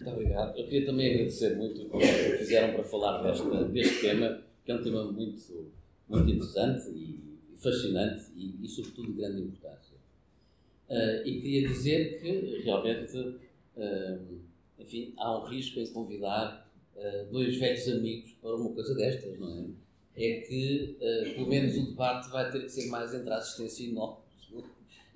Muito obrigado. Eu queria também agradecer muito o que fizeram para falar desta, deste tema, que é um tema muito, muito interessante e fascinante e, e sobretudo, de grande importância. Uh, e queria dizer que, realmente, uh, enfim, há um risco em convidar uh, dois velhos amigos para uma coisa destas, não é? É que, pelo menos, o debate vai ter que ser mais entre a assistência e nós,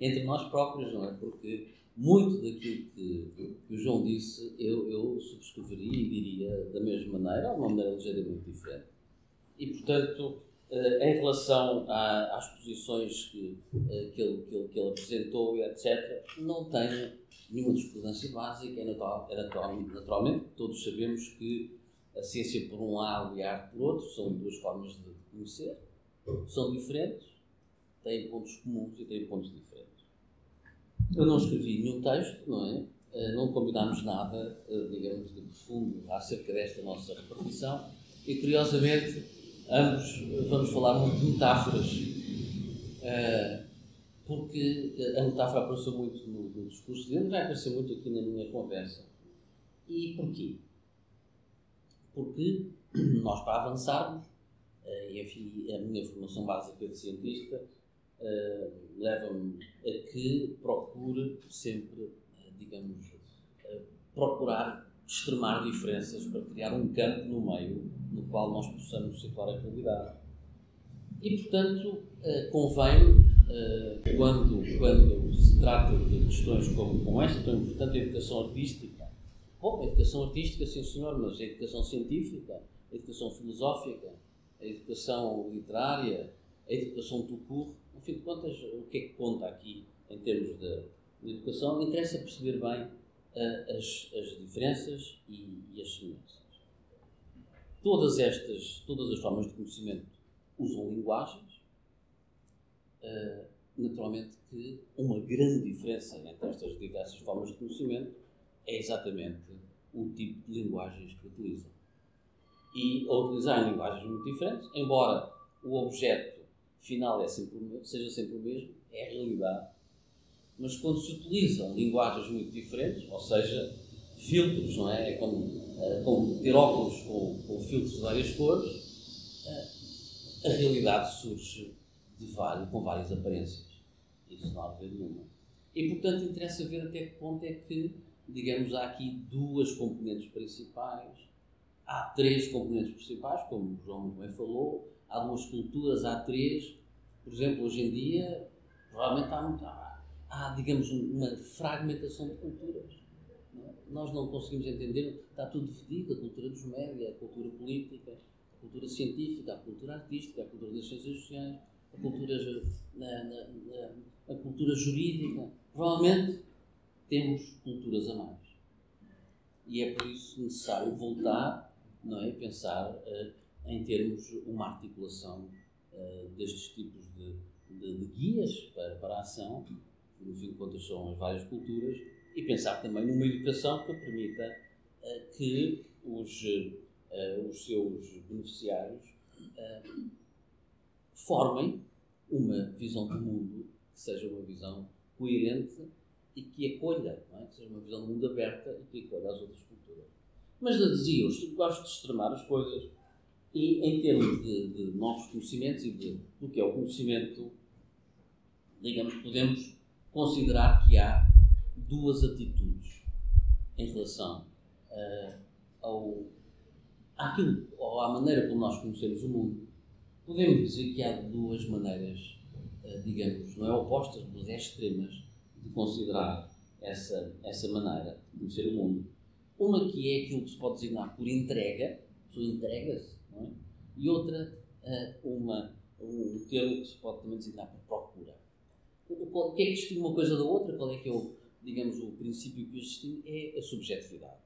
entre nós próprios, não é? Porque muito daquilo que, que o João disse eu, eu subscreveria e diria da mesma maneira, de uma maneira ligeiramente diferente. E, portanto, Uh, em relação à, às posições que, uh, que, ele, que, ele, que ele apresentou, etc., não tenho nenhuma discordância básica. É natural, é natural, naturalmente, todos sabemos que a ciência por um lado e a arte por outro são duas formas de conhecer, são diferentes, têm pontos comuns e têm pontos diferentes. Eu não escrevi nenhum texto, não é? Uh, não combinámos nada, digamos, de profundo acerca desta nossa repartição e, curiosamente, ambos vamos falar muito de metáforas, porque a metáfora apareceu muito no, no discurso dele, vai aparecer muito aqui na minha conversa. E porquê? Porque nós, para avançarmos, enfim, a minha formação básica de cientista uh, leva-me a que procure sempre, digamos, procurar extremar diferenças para criar um campo no meio no qual nós possamos situar a realidade. E, portanto, convém, quando, quando se trata de questões como, como esta, tão importante, a educação artística, bom, a educação artística, sim senhor, mas a educação científica, a educação filosófica, a educação literária, a educação do curso, no fim de contas, o que é que conta aqui em termos de, de educação? Interessa perceber bem as, as diferenças e, e, as semelhanças. Todas estas, todas as formas de conhecimento usam linguagens. Uh, naturalmente que uma grande diferença entre estas diversas formas de conhecimento é exatamente o tipo de linguagens que utilizam. E ao utilizarem linguagens muito diferentes, embora o objeto final é sempre mesmo, seja sempre o mesmo, é a realidade mas quando se utilizam linguagens muito diferentes, ou seja, filtros, não é? É como, é, como ter óculos com, com, filtros de várias cores, a, a realidade surge de vários, com várias aparências. Isso não há ver nenhuma. E, portanto, interessa ver até que ponto é que, digamos, há aqui duas componentes principais, há três componentes principais, como o João também falou, duas culturas, há três. Por exemplo, hoje em dia, provavelmente há, muito, há há, digamos, uma fragmentação de culturas. Não é? Nós não conseguimos entender, está tudo dividido, a cultura dos média, a cultura política, a cultura científica, a cultura artística, a cultura das ciências sociais, a cultura, na, na, na, a cultura jurídica. Provavelmente temos culturas a mais. E é por isso necessário voltar não é, pensar uh, em termos uma articulação uh, destes tipos de, de, de guias para, para a ação no fim de contas são as várias culturas, e pensar também numa educação que permita uh, que os, uh, os seus beneficiários formem uma visão do mundo que seja uma visão coerente e que acolha, é? que seja uma visão do mundo aberta e que acolha as outras culturas. Mas dizia, eu gosto de extremar as coisas e em termos de, de novos conhecimentos e de, do que é o conhecimento, digamos, podemos considerar que há duas atitudes em relação uh, ao, àquilo, ou à maneira como nós conhecemos o mundo. Podemos dizer que há duas maneiras, uh, digamos, não é opostas, mas é extremas, de considerar essa, essa maneira de conhecer o mundo. Uma que é aquilo que se pode designar por entrega, a pessoa entrega-se? E outra, uh, uma, um termo que se pode também designar por procura o, que é que distingue uma coisa da outra? Qual é que é o, digamos, o princípio que os distingue? É a subjetividade.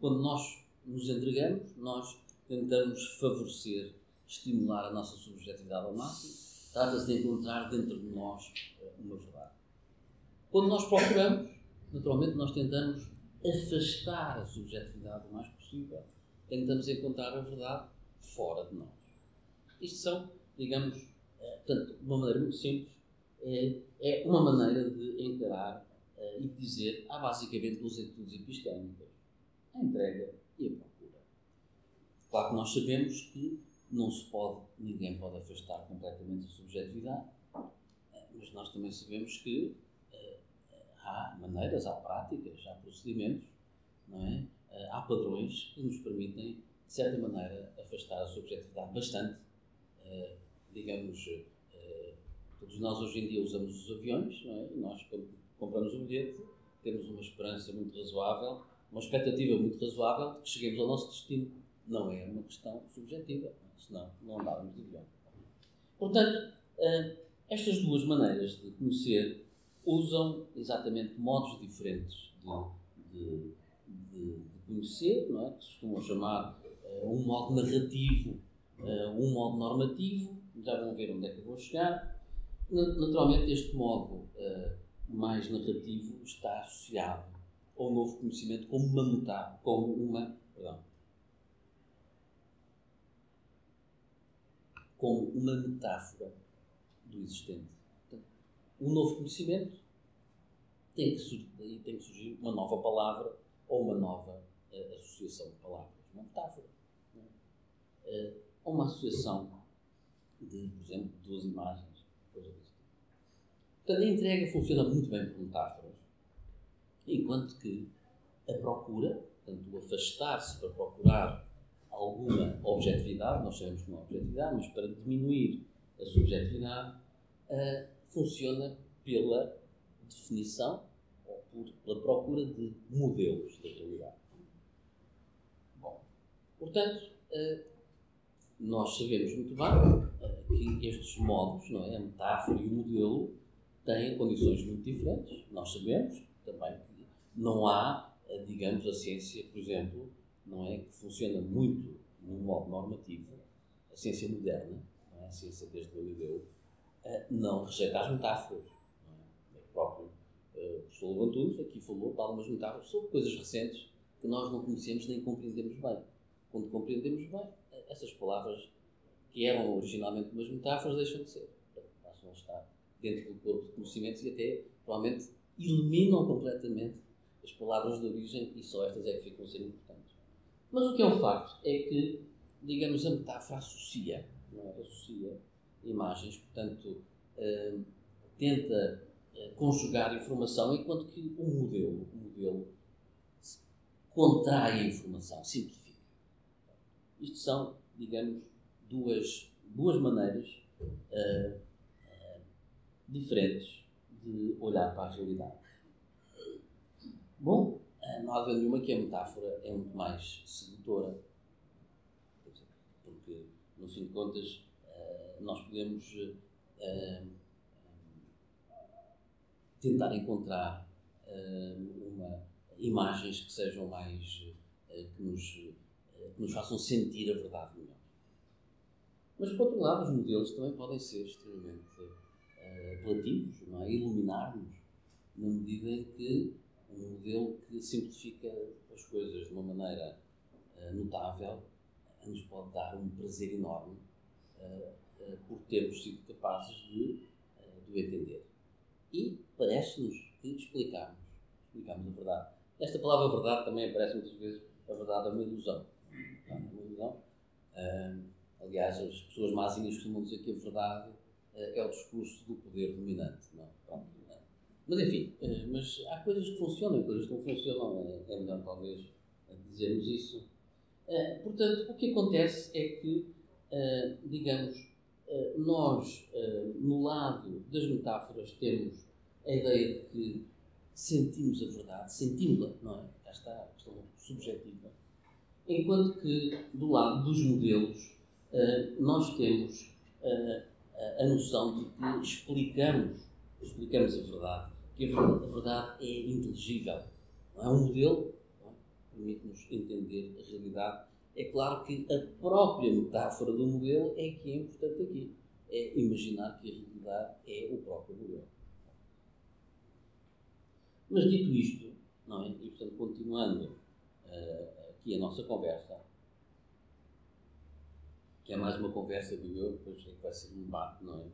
Quando nós nos entregamos, nós tentamos favorecer, estimular a nossa subjetividade ao máximo. Trata-se de encontrar dentro de nós eh, uma verdade. Quando nós procuramos, naturalmente, nós tentamos afastar a subjetividade o mais possível. Tentamos encontrar a verdade fora de nós. Isto são, digamos, eh, portanto, de uma maneira muito simples, é, é uma maneira de encarar uh, e de dizer há basicamente duas atitudes epistémicas. a entrega e a procura. Claro que nós sabemos que não se pode, ninguém pode afastar completamente a subjetividade, mas nós também sabemos que há maneiras, há práticas, há procedimentos, não é? Há padrões que nos permitem, de certa maneira, afastar a subjetividade bastante. Uh, digamos, todos nós hoje em dia usamos os aviões, não é? nós compramos um bilhete, temos uma esperança muito razoável, uma expectativa muito razoável de que cheguemos ao nosso destino. Não é uma questão subjetiva senão não andávamos de avião. Portanto, eh, estas duas maneiras de conhecer usam exatamente modos diferentes de, de, de, conhecer, não é? que se costuma chamar uh, um modo narrativo, uh, um modo normativo. Já vão ver onde é que eu vou chegar. Naturalmente, este modo uh, mais narrativo está associado ao novo conhecimento como uma mutável, como uma, perdão, como uma metáfora do existente. Portanto, um novo conhecimento tem que, surgir, tem que surgir uma nova palavra ou uma nova associação de palavras. Uma metáfora. Uh, ou uma associação de, por exemplo, duas imagens, coisa desse tipo. Portanto, a entrega funciona muito bem por metáforas, enquanto que a procura, portanto, o afastar-se para procurar alguma objetividade, nós sabemos que não é objetividade, mas para diminuir a subjetividade, uh, funciona pela definição ou por, pela procura de modelos da realidade. Bom, portanto, uh, nós sabemos muito bem que estes modos, não é, a metáfora e o modelo, têm condições muito diferentes. Nós sabemos também que não há, digamos, a ciência, por exemplo, não é? que funciona muito no modo normativo, a ciência moderna, é? a ciência desde Galileu, uh, não rejeita as metáforas. É? O próprio uh, professor Levantunes aqui falou de algumas metáforas sobre coisas recentes que nós não conhecemos nem compreendemos bem. Quando compreendemos bem, eh, essas palavras que eram originalmente umas metáforas deixam de ser. Passam a estar dentro do corpo de conhecimentos e até, provavelmente, eliminam completamente as palavras de origem e só estas é que ficam a ser importantes. Mas o que é um facto é que, digamos, a metáfora associa, não é? associa imagens, portanto, uh, tenta uh, conjugar informação, enquanto que o modelo, o modelo contrai a informação, simplifica. Isto são, digamos, duas, duas maneiras uh, diferentes de olhar para a realidade. Bom, eh, não há dúvida nenhuma que a metáfora é muito mais sedutora. Porque, no fim de contas, nós podemos tentar encontrar uma, imagens que sejam mais. que nos, que nos façam sentir a verdade melhor. Mas, por outro lado, os modelos também podem ser extremamente apelativos, não é? iluminar-nos, na medida em que um modelo que simplifica as coisas de uma maneira uh, notável, uh, nos pode dar um prazer enorme uh, por termos sido capazes de, de o entender. E parece-nos que explicamos, explicamos a verdade. Esta palavra verdade também aparece muitas vezes, a verdade é uma ilusão. Aliás, as pessoas másinhas costumam dizer que a verdade é o discurso do poder dominante. Não? É? Pronto mas enfim, eh, mas há coisas que funcionam e coisas que não funcionam. É, é melhor talvez dizermos isso. Eh, portanto, o que acontece é que, eh, digamos, nós, no lado das metáforas, temos a ideia de que sentimos a verdade, sentimos-la, não é? Cá está a questão subjetiva. Enquanto que, do lado dos modelos, nós temos a noção de que explicamos, explicamos a verdade que a verdade é inteligível. Não é um modelo, é? permite-nos entender a realidade. É claro que a própria metáfora do modelo é que é importante aqui. É imaginar que a realidade é o próprio modelo. Mas dito isto, não é? e portanto continuando uh, aqui a nossa conversa, que é mais uma conversa, do eu, depois é que vai ser um debate, não é?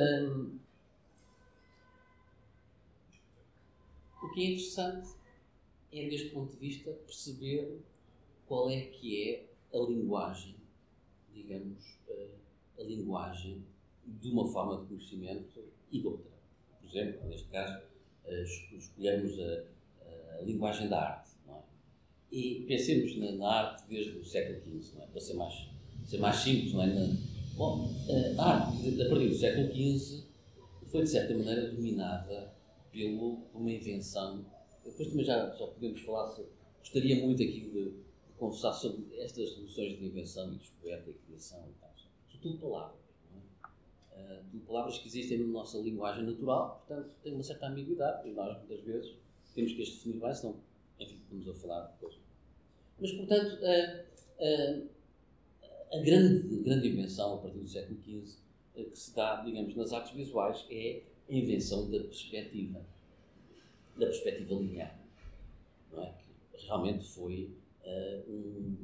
Um, O que é interessante é, deste ponto de vista, perceber qual é que é a linguagem, digamos, a linguagem de uma forma de conhecimento e de outra. Por exemplo, neste caso, escolhemos a, a linguagem da arte. É? E pensemos na, na, arte desde o século XV, é? para ser mais, ser mais simples. Não é? Na, bom, a arte, a partir do século XV, foi de certa maneira dominada pelo, por uma invenção. Depois também já, já podemos falar, sobre, gostaria muito aqui de, de conversar sobre estas noções de invenção e descoberta e criação e tal. São tudo palavras. Uh, tudo palavras que existem na nossa linguagem natural, portanto tem uma certa ambiguidade e nós muitas vezes temos que as definir bem, senão, enfim, estamos a falar depois. Mas, portanto, a, a, a grande, grande invenção a partir do século XV que se dá, digamos, nas artes visuais é a invenção da perspectiva, da perspectiva linear, não é? que realmente foi uh, um,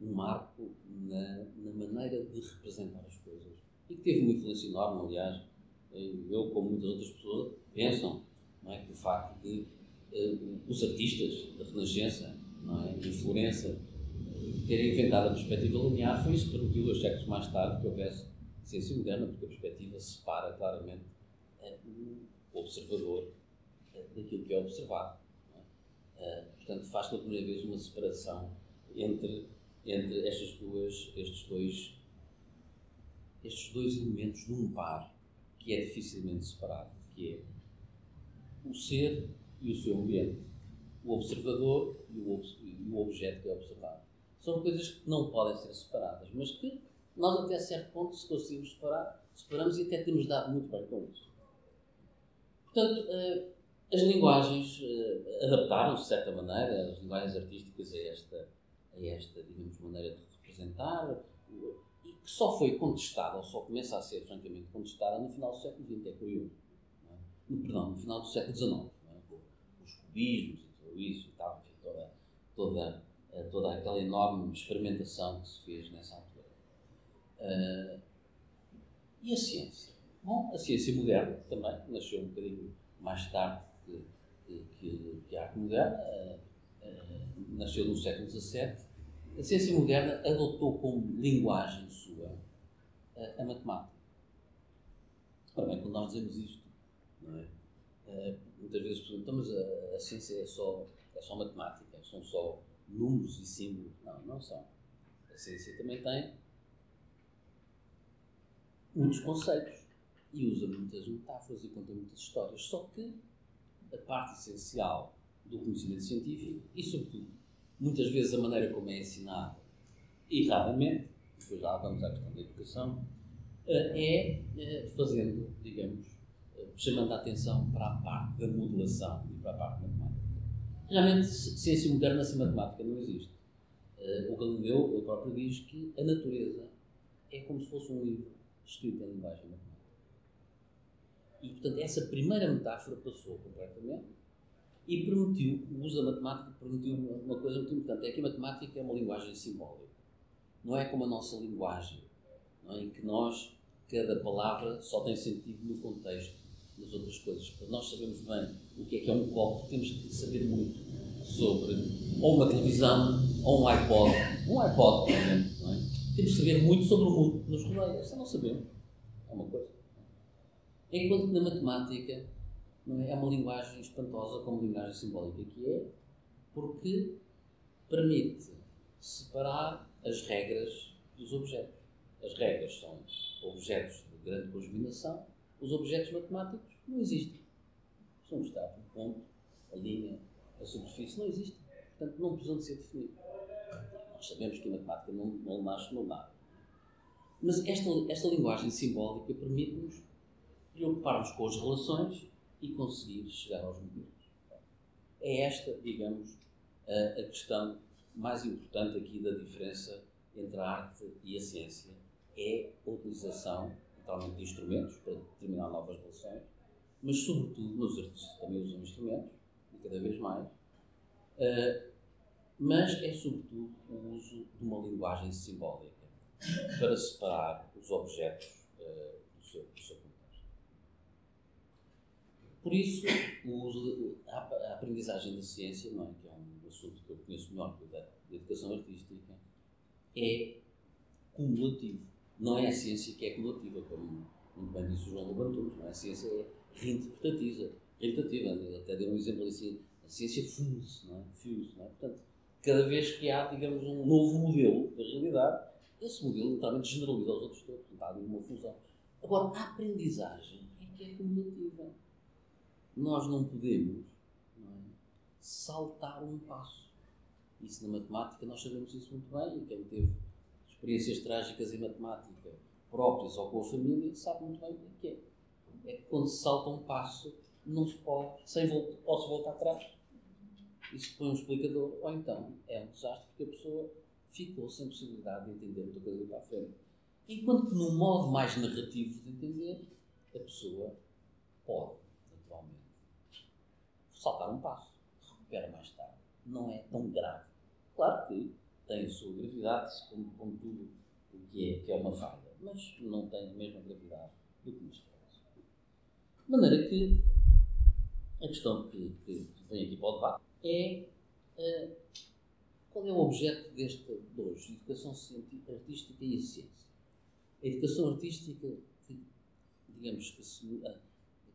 um, marco na, na, maneira de representar as coisas e que teve uma influência enorme, aliás, eu, como muitas outras pessoas, pensam não é, que o facto de uh, os artistas da Renascença, é, de Florença, terem inventado a perspectiva linear, foi isso que permitiu, dois séculos mais tarde, que houvesse ciência moderna, porque a perspectiva separa claramente uh, o observador uh, daquilo que é observado. É? Uh, portanto, faz pela primeira vez uma separação entre, entre estas duas, estes, dois, estes dois elementos de um par que é dificilmente separado, que é o ser e o seu ambiente, o observador e o, e o objeto que é observado. São coisas que não podem ser separadas, mas que nós até certo ponto, se conseguimos separar, separamos e até temos dado muito bem com isso. Portanto, uh, as linguagens uh, adaptaram-se de certa maneira, as linguagens artísticas a esta, a esta, digamos, maneira de representar, e que só foi contestada, ou só começa a ser francamente contestada no final do século XX, é curioso. É? No, perdão, no final do século XIX, é? com, os cubismos isso e tal, enfim, toda, toda, eh, toda aquela enorme experimentação que se fez nessa altura. Uh, e a ciência? Bom, a ciência moderna também nasceu um bocadinho mais tarde que, que, que a arte moderna, uh, uh, nasceu no século XVII. A ciência moderna adotou como linguagem sua a matemática. Ora bem, quando nós dizemos isto, não é? Muitas vezes perguntamos então, a, a ciência é só, é só matemática, são só números e símbolos. Não, não são. A ciência também tem muitos conceitos e usa muitas metáforas e conta muitas histórias. Só que a parte essencial do conhecimento científico e, sobretudo, muitas vezes a maneira como é ensinado erradamente, depois já vamos à questão da educação, eh, é eh, fazendo, digamos, chamando a atenção para a parte da modelação e para a parte matemática. Realmente, ciência moderna sem matemática não existe. O Galileu, ele próprio diz que a natureza é como se fosse um livro escrita em linguagem matemática. E, portanto, essa primeira metáfora passou completamente e permitiu, o uso da matemática permitiu uma coisa muito importante, é que a matemática é uma linguagem simbólica. Não é como a nossa linguagem, é? em que nós, cada palavra só tem sentido no contexto das outras coisas. Para nós sabermos bem o que é que é um copo, temos que saber muito sobre ou uma televisão ou um iPod. Um iPod, por exemplo, não é? temos que saber muito sobre o mundo que nos rodeia. Essa não sabemos. É uma coisa. Enquanto que na matemática não é? é uma linguagem espantosa como linguagem simbólica que é, porque permite separar as regras dos objetos. As regras são objetos de grande cosminação, os objetos matemáticos não existem. São o estado, o ponto, a linha, a superfície não existem. Portanto, não precisam de ser definidos. Nós sabemos que a matemática não, não nasce no nada. Mas esta, esta linguagem simbólica permite-nos preocupar-nos com as relações e conseguir chegar aos modelos. É esta, digamos, a, a questão mais importante aqui da diferença entre a arte e a ciência. É a utilização, naturalmente, de instrumentos para determinar novas relações, mas, sobretudo, nos artistas também usam instrumentos, e cada vez mais, uh, mas é sobretudo o uso de uma linguagem simbólica para separar os objetos uh, do, seu, do seu contexto. Por isso, o uso a, aprendizagem da ciência, não é? que é assunto que eu conheço melhor, que é da, da educação artística, é cumulativo. Não é a ciência que é cumulativa, como muito bem disse o João Lobantunes, não é? A ciência é reinterpretativa. reinterpretativa. Até deu um exemplo assim, a ciência fuse, não é? Fuse, não é? Portanto, cada vez que há, digamos, um novo modelo da realidade, esse modelo naturalmente generaliza aos outros todos, não há nenhuma fusão. Agora, a aprendizagem é que é cumulativa. Nós não podemos não é, saltar um passo. Isso na matemática nós sabemos isso muito bem, e quem teve experiências trágicas em matemática próprias ou com a família sabe muito bem o que é. É que quando se salta um passo, não se pode, sem voltar, posso voltar atrás. Isso põe um explicador, ou então é um desastre porque a pessoa ficou sem possibilidade de entender muita coisa para a frente. Enquanto que no modo mais narrativo de entender, a pessoa pode, naturalmente, saltar um passo, recupera mais tarde. Não é tão grave. Claro que tem a sua gravidade, como, como tudo o que é, que é uma falha, mas não tem a mesma gravidade do que caso. De maneira que a questão que, que vem aqui para o debate é uh, qual é o objeto deste de hoje, educação artística e ciência. A educação artística, que, digamos que,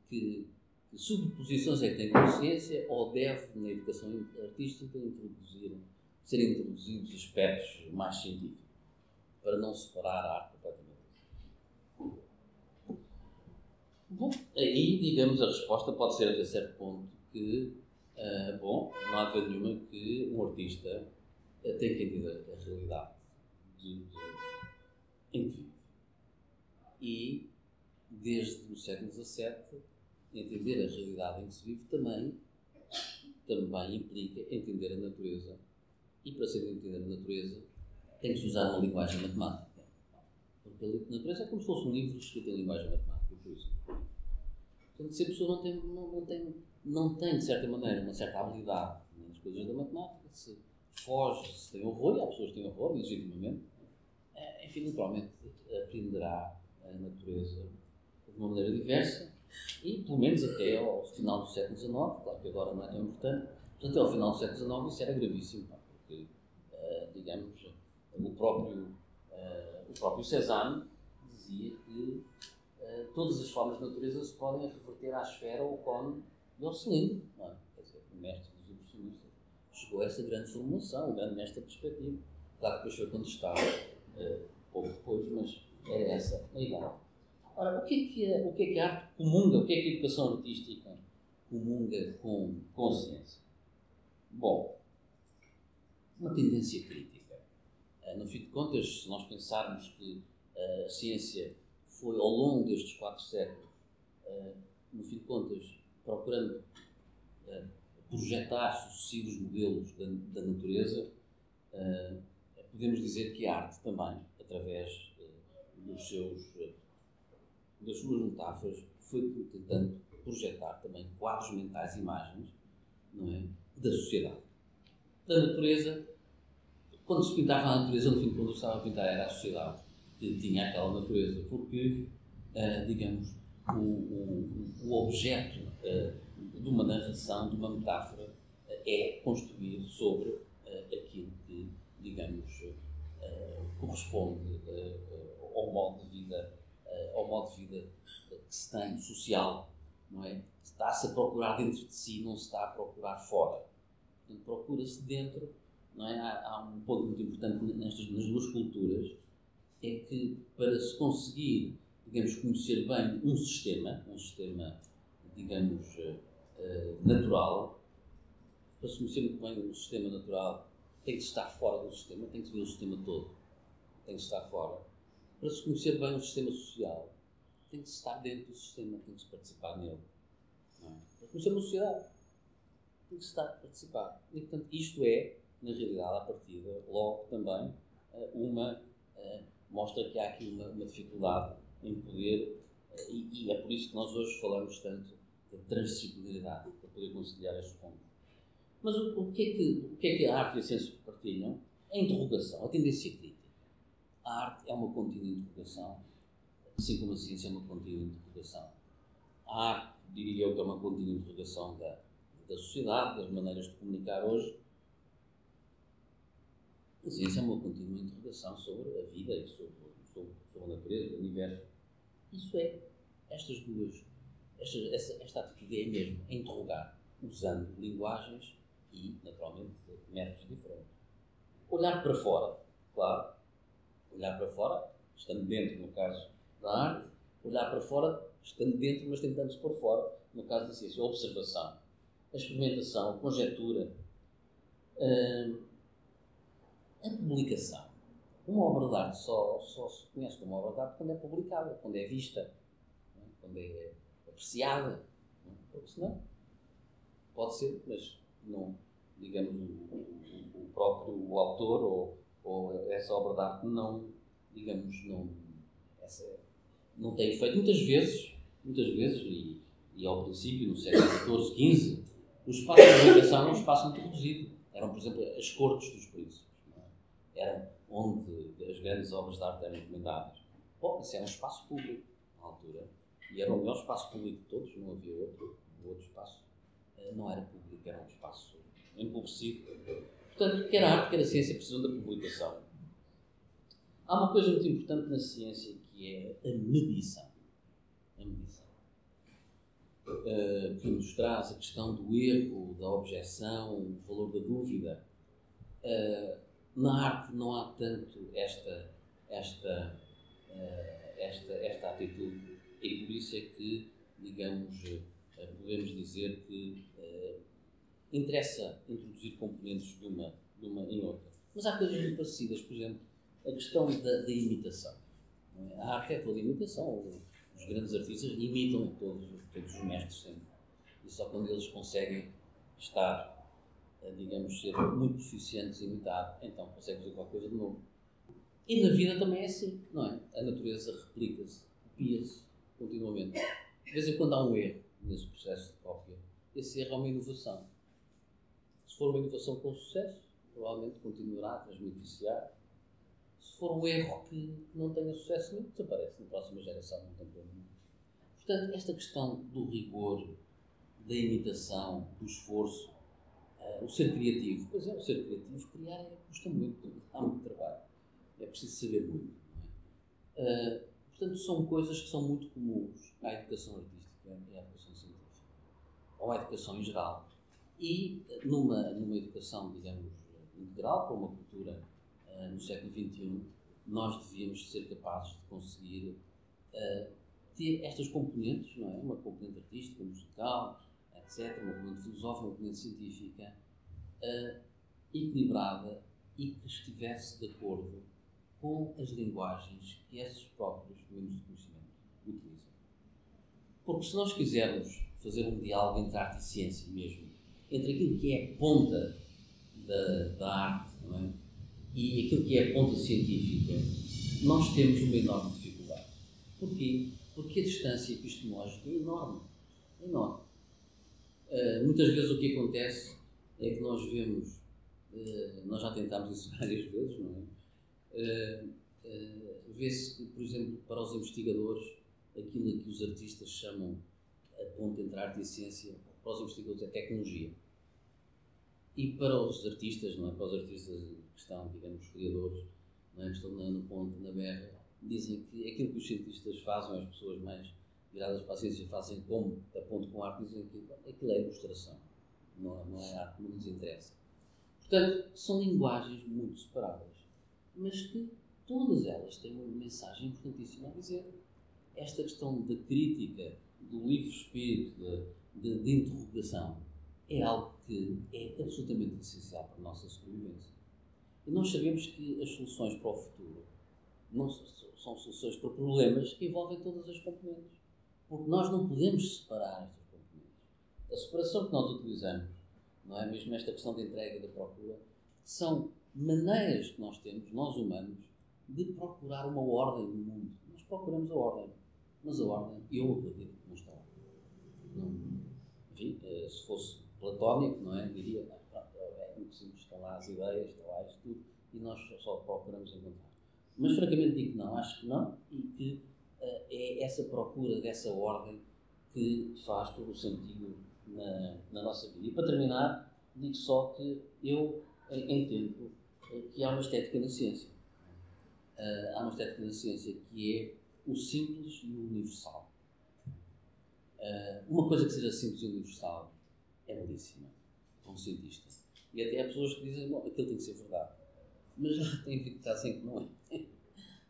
que, que subposições é que tem com a ciência ou deve, na educação artística, introduzir serem introduzidos aspectos mais científicos, para não separar a arte completamente. Bom, aí, digamos, a resposta pode ser até certo ponto que, uh, bom, não há dúvida nenhuma que um artista uh, tem que entender a realidade de, de, em que vive. E, desde o século XVII, entender a realidade em que se vive também, também implica entender a natureza e para ser entender a natureza, tem que se usar uma linguagem matemática. Porque a natureza é como se fosse um livro escrito em linguagem matemática, Portanto, se a pessoa não tem, não, não, tem, não tem, de certa maneira, uma certa habilidade nas coisas da matemática, se foge, se tem horror, e há pessoas que têm horror, legitimamente, é, enfim, naturalmente aprenderá a natureza de uma maneira diversa e, pelo menos até ao final do século XIX, claro que agora não é tão importante, mas até ao final do século XIX isso era gravíssimo digamos, o próprio, uh, o próprio Cézanne dizia que uh, todas as formas de natureza se podem reverter à esfera, ao cone e cilindro. Não é? Quer dizer, o mestre dos impressionistas chegou a essa grande formulação, o grande mestre perspectiva. Claro que depois foi contestado uh, pouco depois, mas era essa a ideia. Ora, o que é que a, o que é que a arte comunga, o que é que a educação artística comunga com, com a ciência? Bom, uma tendência crítica. Uh, no fim de contas, se nós pensarmos que uh, a ciência foi ao longo destes quatro séculos, uh, no fim de contas, procurando projetar sucessivos modelos da, da natureza, podemos dizer que a arte também, através dos seus, das suas metáforas, foi tentando projetar também quadros mentais, imagens, não é, da sociedade. Da natureza, quando se pintava a natureza, no fim de contas, estava a pintar era a sociedade tinha aquela natureza, porque, uh, digamos, o, o, o objeto uh, de uma narração, de uma metáfora, uh, é construído sobre aquilo que, digamos, corresponde ao modo de vida, ao modo de vida que se tem, social, não é? Está-se a procurar dentro de si, não se está a procurar fora. Portanto, procura-se dentro, não é? Há, há, um ponto muito importante nestas nas duas culturas, é que para se conseguir, digamos, conhecer bem um sistema, um sistema, digamos, uh, natural, para se conhecer muito bem um sistema natural, tem que estar fora do sistema, tem que ver o sistema todo, tem que estar fora. Para se conhecer bem o sistema social, tem que estar dentro do sistema, tem que participar nele. É? Para conhecer uma sociedade tem que estar a participar. E, portanto, isto é, na realidade, à partida, logo também, eh, uma. Mostra que há aqui uma, uma dificuldade em poder. Eh, e, e, é por isso que nós hoje falamos tanto da transdisciplinaridade, para poder conciliar estes pontos. Mas o, o, que é que, o que é que a arte e a ciência partilham? A interrogação, a tendência crítica. A arte é uma contínua interrogação, assim como a ciência é uma contínua interrogação. A arte, diria eu, que é uma contínua interrogação da, da sociedade, das maneiras de comunicar hoje, A ciência é uma contínua interrogação sobre a vida e sobre, sobre, sobre a natureza, o universo. Isso é, estas duas, esta, esta, esta atitude é mesmo é interrogar, usando linguagens e, naturalmente, métodos diferentes. Olhar para fora, claro, olhar para fora, estando dentro, no caso da arte, olhar para fora, estando dentro, mas tentando-se por fora, no caso da ciência. A observação, a experimentação, a conjectura, hum, a publicação. Uma obra de arte só, só se conhece como obra de arte quando é publicada, quando é vista, é? quando é apreciada. É? Porque senão, pode ser, mas não, digamos, o, próprio o autor ou, ou essa obra de arte não, digamos, não, essa, não tem efeito. Muitas vezes, muitas vezes, e, e ao princípio, no século XIV, XV, o espaço de publicação era um espaço muito reduzido. Eram, por exemplo, as cortes dos príncipes. Eram onde as grandes obras de arte eram encomendadas. Bom, isso era um espaço público, na altura. E era o melhor espaço público de todos, não havia outro. Outro espaço eh, não era público, era um espaço empobrecido. Portanto, quer a arte, quer a ciência precisam da publicação. Há uma coisa muito importante na ciência que é a medição. A medição. Uh, que nos traz a questão do erro, da objeção, o valor da dúvida. Uh, na arte não há tanto esta, esta, uh, esta, esta atitude. E por isso é que, digamos, podemos dizer que interessa introduzir componentes de uma, de uma em outra. Mas há coisas muito parecidas, por exemplo, a questão da, da imitação. É? A arte é toda imitação. Os grandes artistas imitam todos, todos os mestres sempre. E só quando eles conseguem estar, digamos, ser muito proficientes em imitar, então conseguem fazer qualquer coisa de novo. E na vida também é assim, não é? A natureza replica-se, copia-se continuamente. De vez em quando há um erro nesse processo de cópia. Esse erro é uma inovação. Se for uma inovação com sucesso, provavelmente continuará a transmitir-se-á se for um erro que não tenha sucesso nenhum, desaparece na próxima geração, não tem problema Portanto, esta questão do rigor, da imitação, do esforço, uh, o ser criativo, pois é, o ser criativo, criar é, custa muito, há muito trabalho, é preciso saber muito. É? Uh, portanto, são coisas que são muito comuns à educação artística e à educação científica, ou à educação em geral. E numa, numa educação, digamos, integral, para uma cultura uh, no século XXI, nós devíamos ser capazes de conseguir ter estas componentes, não é? Uma componente artística, musical, etc., uma componente filosófica, uma componente científica, uh, equilibrada e que estivesse de acordo com as linguagens que esses próprios domínios de conhecimento utilizam. Porque se nós quisermos fazer um diálogo entre arte e ciência mesmo, entre aquilo que é a ponta da, da arte, é? e aquilo que é a ponta científica, nós temos uma enorme dificuldade. Porquê? Porque a distância epistemológica é enorme. É enorme. Uh, muitas vezes o que acontece é que nós vemos, uh, nós já tentámos isso várias vezes, não é? Uh, Vê-se que, por exemplo, para os investigadores, aquilo que os artistas chamam a ponte entre arte e ciência, para os investigadores é tecnologia. E para os artistas, não é? Para os artistas que estão, digamos, criadores, não é? que estão no ponto, na berra, dizem que aquilo que os cientistas fazem, as pessoas mais viradas para a ciência fazem como aponto com arte, dizem que aquilo é ilustração, não, é, não é arte, não nos interessa. Portanto, são linguagens muito separadas, mas que todas elas têm uma mensagem importantíssima a dizer. Esta questão da crítica, do livre espírito, de interrogação, é algo que é absolutamente essencial para a nossa sobrevivência. E nós sabemos que as soluções para o futuro não são soluções para problemas que envolvem todas as componentes. Porque nós não podemos separar estas componentes. A separação que nós utilizamos, não é mesmo esta questão da entrega e da procura, são maneiras que nós temos, nós humanos, de procurar uma ordem no mundo. Nós procuramos a ordem, mas a ordem, eu acredito que não está. Não, enfim, eh, se fosse platónico, não é? Diria, é muito simples, estão lá as ideias, lá isto tudo, e nós só procuramos encontrar. Mas francamente digo que não, acho que não, e que é essa procura dessa ordem que faz todo o sentido na, na nossa vida. E para terminar, digo só que eu, em tempo, que há uma estética na ciência. Uh, há uma estética na ciência que é o simples e o universal. Uh, uma coisa que seja simples e universal é belíssima para um cientista. E até há pessoas que dizem, bom, aquilo tem que ser verdade. Mas já tem que assim que não é.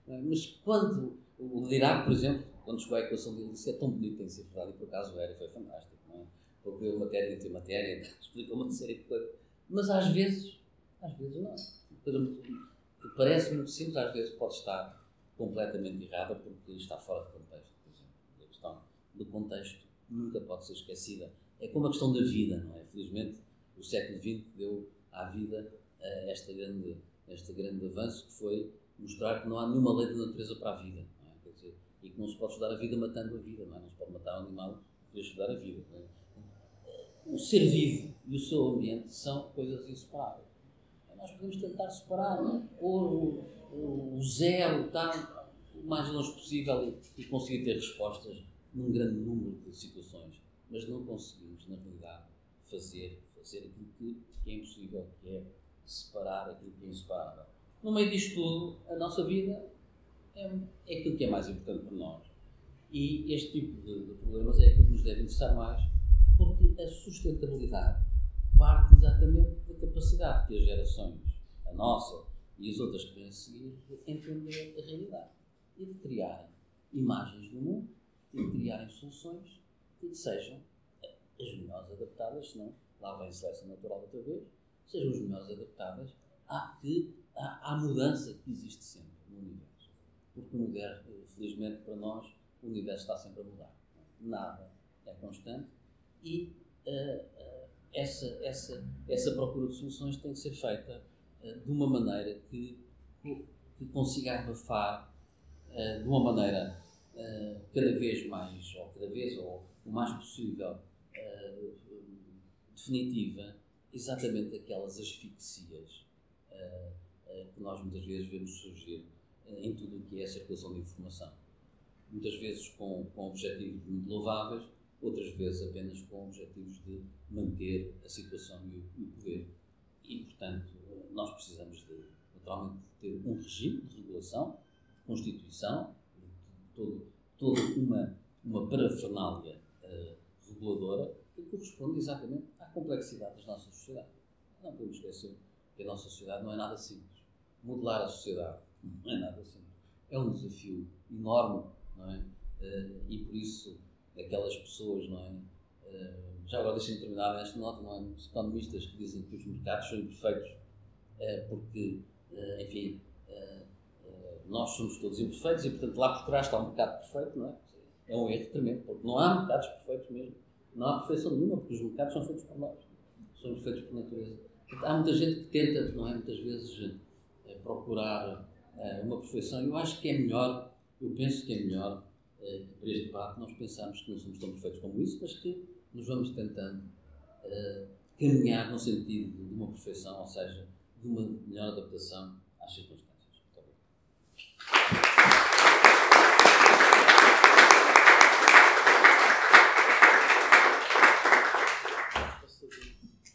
Mas quando o Dirac, por exemplo, quando chegou à equação dele, disse é tão bonito, tem ser verdade, e por acaso era, foi fantástico, não é? Porque matéria entre matéria, explica uma série de coisas. Mas às vezes, às vezes não. Coisa que parece muito simples, às vezes pode estar completamente errada porque está fora de contexto, por exemplo. A questão do contexto nunca pode ser esquecida. É como a questão da vida, não é? Felizmente, o século XX deu à vida uh, esta grande, este grande avanço que foi mostrar que não há nenhuma lei da natureza para a vida. É? E que não se pode estudar a vida matando a vida, não, é? não se pode matar um animal para estudar a vida. É? O ser vivo e o seu ambiente são coisas inseparáveis. Nós podemos tentar separar, pôr o, o, o zero, tá, o mais longe possível e, e conseguir ter respostas num grande número de situações, mas não conseguimos, na realidade, fazer, fazer aquilo que, que é impossível, que é separar aquilo que é inseparável. No meio disto tudo, a nossa vida é, é aquilo que é mais importante para nós. E este tipo de, de problemas é que nos deve interessar mais, porque a sustentabilidade parte exatamente da capacidade que as gerações, a nossa e as outras que vêm a seguir, de entender a realidade e de criarem imagens do mundo e de criarem soluções que sejam as melhores adaptadas, senão lá vem a seleção natural outra vez, sejam as melhores adaptadas à, que, à, à mudança que existe sempre no universo. Porque o universo, felizmente para nós, o universo está sempre a mudar. Nada é constante e uh, uh, essa, essa, essa procura de soluções tem que ser feita uh, de uma maneira que, que consiga abafar de uma maneira cada vez mais, ou cada vez, ou o mais possível, definitiva, exatamente aquelas asfixias que nós muitas vezes vemos surgir em tudo o que é a circulação de informação. Muitas vezes com, com objetivos muito louváveis, outras vezes apenas com objetivos de manter a situação e o, e o poder. E, portanto, nós precisamos de, naturalmente, ter um regime de regulação, de constituição, de todo, toda uma, uma parafernália uh, reguladora que corresponde exatamente à complexidade das nossas sociedades. Não podemos esquecer que a nossa sociedade não é nada simples. Modelar a sociedade não é nada simples. É um desafio enorme, não é? Uh, e por isso daquelas pessoas, não é? Uh, já agora deixem-me terminar nesta nota, não é? Os economistas que dizem que os mercados são imperfeitos uh, porque, enfim, nós somos todos imperfeitos e, portanto, lá por trás está um mercado perfeito, não é? É um erro tremendo, porque não há mercados perfeitos mesmo. Não há perfeição nenhuma, porque os mercados são feitos por nós, são feitos por natureza. Há muita gente que tenta, não é? Muitas vezes procurar eh, uma perfeição. Eu acho que é melhor, eu penso que é melhor eh, para este debate nós pensarmos que não somos tão perfeitos como isso, mas que nos vamos tentando eh, caminhar no sentido de uma perfeição, ou seja, de uma melhor adaptação às circunstâncias. Muito obrigado.